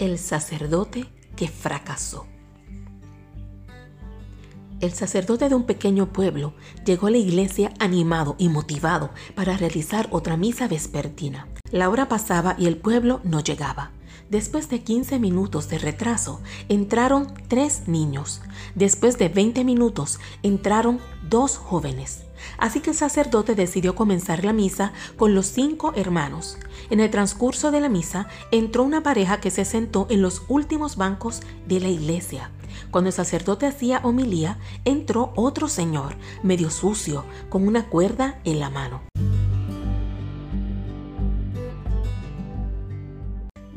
El sacerdote que fracasó. El sacerdote de un pequeño pueblo llegó a la iglesia animado y motivado para realizar otra misa vespertina. La hora pasaba y el pueblo no llegaba. Después de 15 minutos de retraso, entraron tres niños. Después de 20 minutos, entraron dos jóvenes. Así que el sacerdote decidió comenzar la misa con los cinco hermanos. En el transcurso de la misa entró una pareja que se sentó en los últimos bancos de la iglesia. Cuando el sacerdote hacía homilía, entró otro señor, medio sucio, con una cuerda en la mano.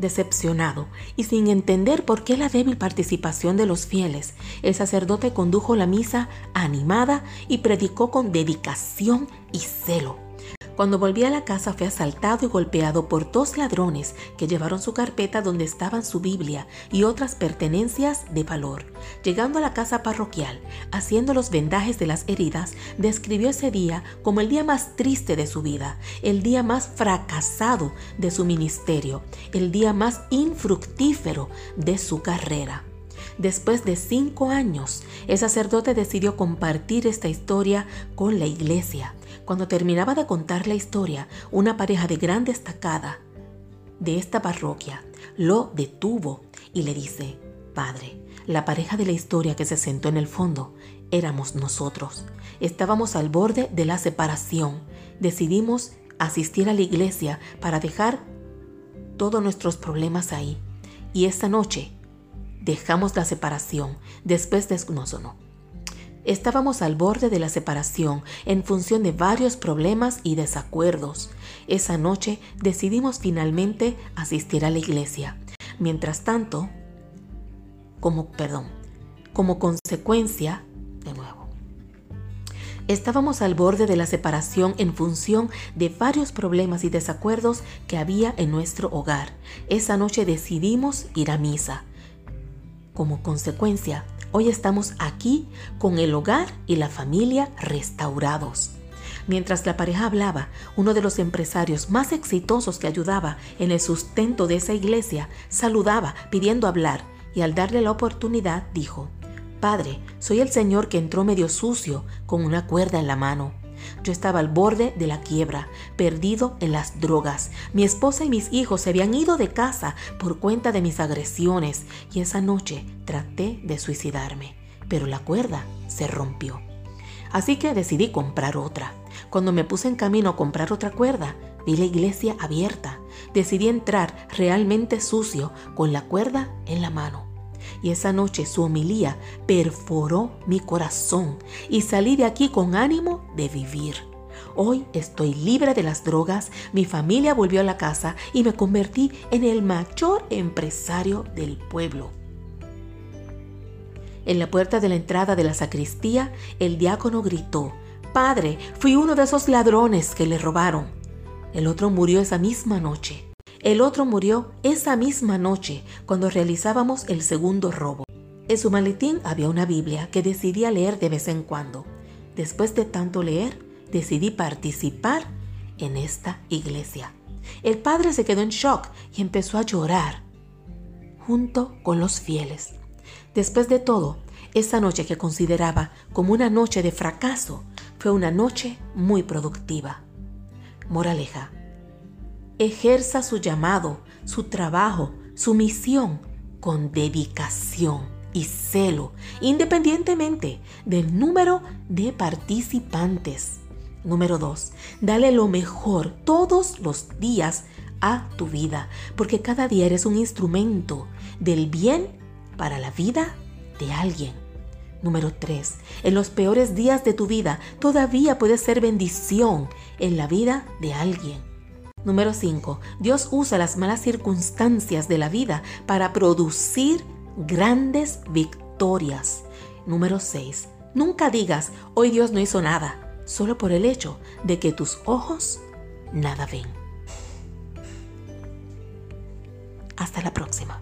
Decepcionado y sin entender por qué la débil participación de los fieles, el sacerdote condujo la misa animada y predicó con dedicación y celo. Cuando volvió a la casa fue asaltado y golpeado por dos ladrones que llevaron su carpeta donde estaban su Biblia y otras pertenencias de valor. Llegando a la casa parroquial, haciendo los vendajes de las heridas, describió ese día como el día más triste de su vida, el día más fracasado de su ministerio, el día más infructífero de su carrera. Después de cinco años, el sacerdote decidió compartir esta historia con la iglesia. Cuando terminaba de contar la historia, una pareja de gran destacada de esta parroquia lo detuvo y le dice, Padre, la pareja de la historia que se sentó en el fondo éramos nosotros. Estábamos al borde de la separación. Decidimos asistir a la iglesia para dejar todos nuestros problemas ahí. Y esta noche dejamos la separación después de... Estábamos al borde de la separación en función de varios problemas y desacuerdos. Esa noche decidimos finalmente asistir a la iglesia. Mientras tanto, como, perdón, como consecuencia, de nuevo, estábamos al borde de la separación en función de varios problemas y desacuerdos que había en nuestro hogar. Esa noche decidimos ir a misa. Como consecuencia, hoy estamos aquí con el hogar y la familia restaurados. Mientras la pareja hablaba, uno de los empresarios más exitosos que ayudaba en el sustento de esa iglesia saludaba pidiendo hablar y al darle la oportunidad dijo, Padre, soy el señor que entró medio sucio con una cuerda en la mano. Yo estaba al borde de la quiebra, perdido en las drogas. Mi esposa y mis hijos se habían ido de casa por cuenta de mis agresiones y esa noche traté de suicidarme, pero la cuerda se rompió. Así que decidí comprar otra. Cuando me puse en camino a comprar otra cuerda, vi la iglesia abierta. Decidí entrar realmente sucio con la cuerda en la mano y esa noche su homilía perforó mi corazón y salí de aquí con ánimo de vivir. Hoy estoy libre de las drogas, mi familia volvió a la casa y me convertí en el mayor empresario del pueblo. En la puerta de la entrada de la sacristía, el diácono gritó, Padre, fui uno de esos ladrones que le robaron. El otro murió esa misma noche. El otro murió esa misma noche cuando realizábamos el segundo robo. En su maletín había una Biblia que decidía leer de vez en cuando. Después de tanto leer, decidí participar en esta iglesia. El padre se quedó en shock y empezó a llorar junto con los fieles. Después de todo, esa noche que consideraba como una noche de fracaso fue una noche muy productiva. Moraleja, ejerza su llamado, su trabajo, su misión con dedicación y celo, independientemente del número de participantes. Número 2. Dale lo mejor todos los días a tu vida, porque cada día eres un instrumento del bien para la vida de alguien. Número 3. En los peores días de tu vida todavía puedes ser bendición en la vida de alguien. Número 5. Dios usa las malas circunstancias de la vida para producir grandes victorias. Número 6. Nunca digas, hoy Dios no hizo nada, solo por el hecho de que tus ojos nada ven. Hasta la próxima.